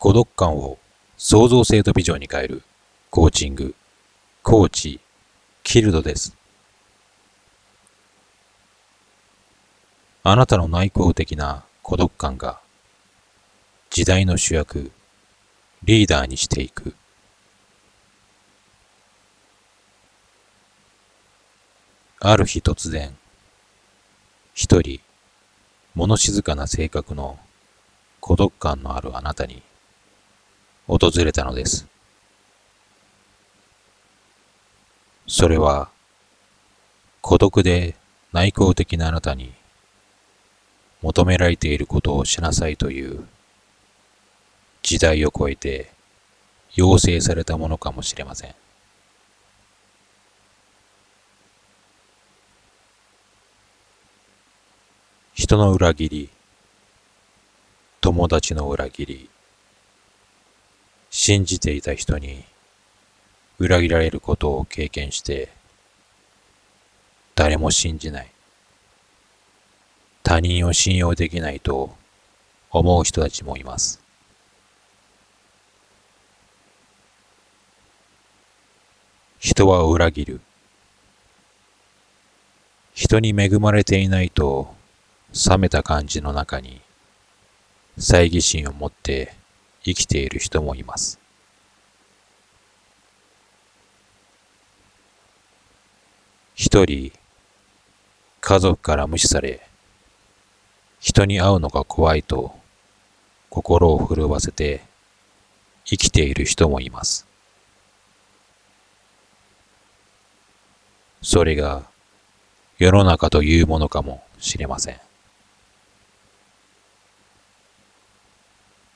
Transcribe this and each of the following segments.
孤独感を創造性とビジョンに変えるコーチング、コーチ、キルドです。あなたの内向的な孤独感が時代の主役、リーダーにしていく。ある日突然、一人、物静かな性格の孤独感のあるあなたに訪れたのです。それは、孤独で内向的なあなたに求められていることをしなさいという時代を超えて要請されたものかもしれません。人の裏切り、友達の裏切り、信じていた人に裏切られることを経験して、誰も信じない。他人を信用できないと思う人たちもいます。人は裏切る。人に恵まれていないと冷めた感じの中に猜疑心を持って生きている人もいます。一人、家族から無視され、人に会うのが怖いと心を震わせて生きている人もいます。それが世の中というものかもしれません。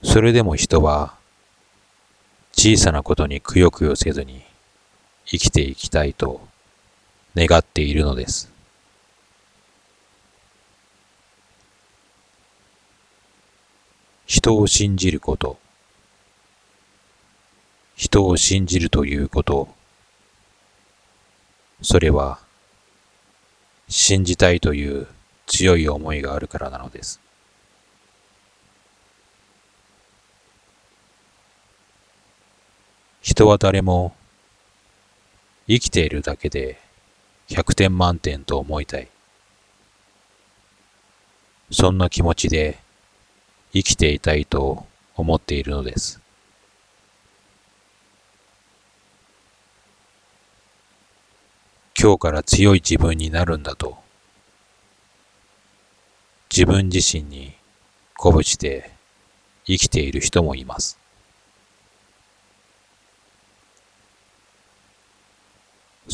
それでも人は小さなことにくよくよせずに生きていきたいと願っているのです。人を信じること、人を信じるということ、それは信じたいという強い思いがあるからなのです。人は誰も生きているだけで100点満点と思いたい。そんな気持ちで生きていたいと思っているのです。今日から強い自分になるんだと自分自身に鼓舞して生きている人もいます。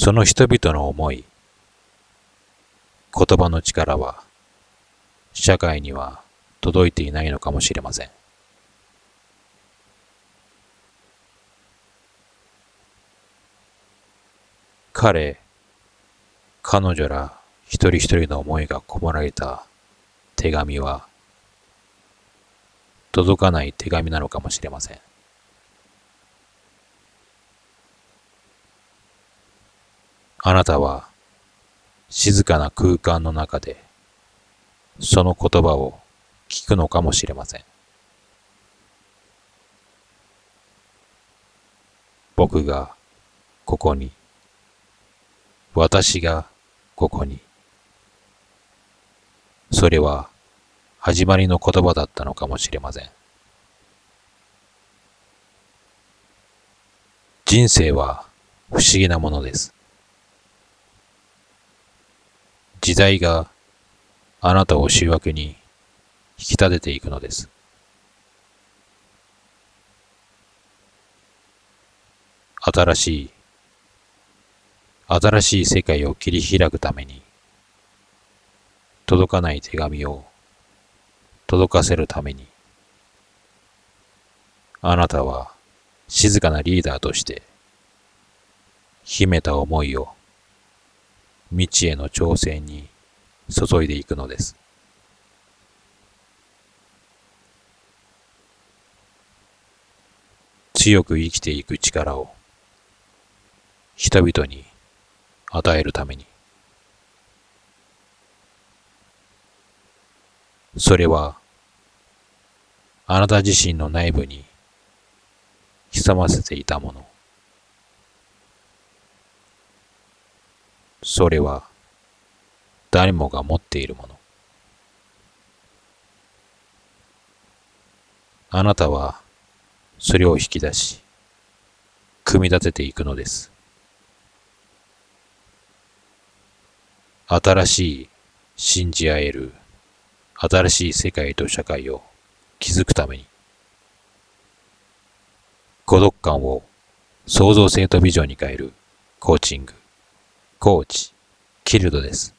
その人々の思い、言葉の力は、社会には届いていないのかもしれません。彼、彼女ら一人一人の思いが込められた手紙は、届かない手紙なのかもしれません。あなたは静かな空間の中でその言葉を聞くのかもしれません。僕がここに、私がここに。それは始まりの言葉だったのかもしれません。人生は不思議なものです。時代があなたを主役に引き立てていくのです。新しい、新しい世界を切り開くために、届かない手紙を届かせるために、あなたは静かなリーダーとして、秘めた思いを未知への挑戦に注いでいくのです。強く生きていく力を人々に与えるために。それはあなた自身の内部に潜ませていたもの。それは誰もが持っているもの。あなたはそれを引き出し、組み立てていくのです。新しい信じ合える新しい世界と社会を築くために孤独感を創造性とビジョンに変えるコーチング、コーチ、キルドです。